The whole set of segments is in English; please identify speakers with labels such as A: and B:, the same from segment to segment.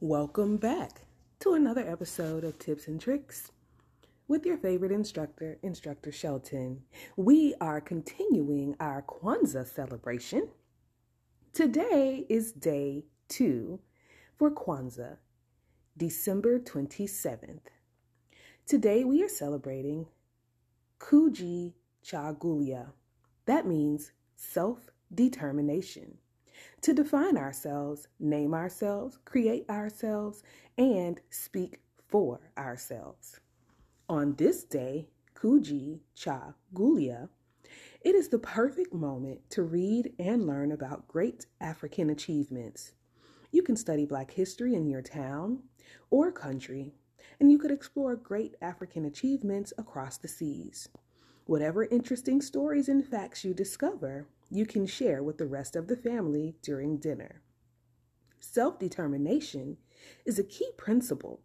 A: Welcome back to another episode of Tips and Tricks with your favorite instructor, Instructor Shelton. We are continuing our Kwanzaa celebration. Today is day two for Kwanzaa, December 27th. Today we are celebrating Kuji Chagulia. That means self determination. To define ourselves, name ourselves, create ourselves, and speak for ourselves. On this day, Kuji Cha Gulia, it is the perfect moment to read and learn about great African achievements. You can study Black history in your town or country, and you could explore great African achievements across the seas. Whatever interesting stories and facts you discover, you can share with the rest of the family during dinner. Self determination is a key principle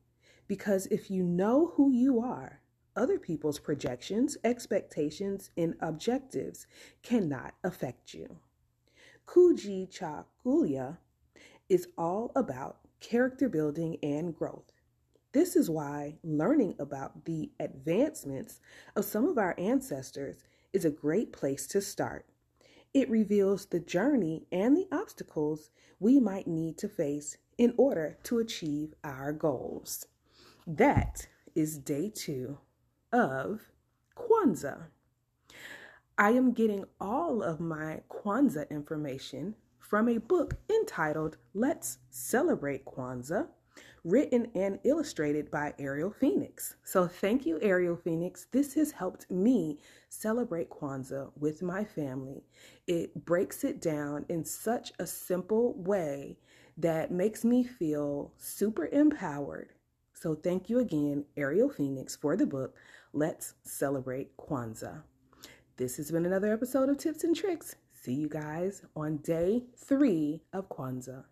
A: because if you know who you are, other people's projections, expectations, and objectives cannot affect you. Kujichagulia is all about character building and growth. This is why learning about the advancements of some of our ancestors is a great place to start. It reveals the journey and the obstacles we might need to face in order to achieve our goals. That is day two of Kwanzaa. I am getting all of my Kwanzaa information from a book entitled Let's Celebrate Kwanzaa written and illustrated by Ariel Phoenix. So thank you, Ariel Phoenix. This has helped me celebrate Kwanzaa with my family. It breaks it down in such a simple way that makes me feel super empowered. So thank you again, Ariel Phoenix, for the book, Let's Celebrate Kwanzaa. This has been another episode of Tips and Tricks. See you guys on day three of Kwanzaa.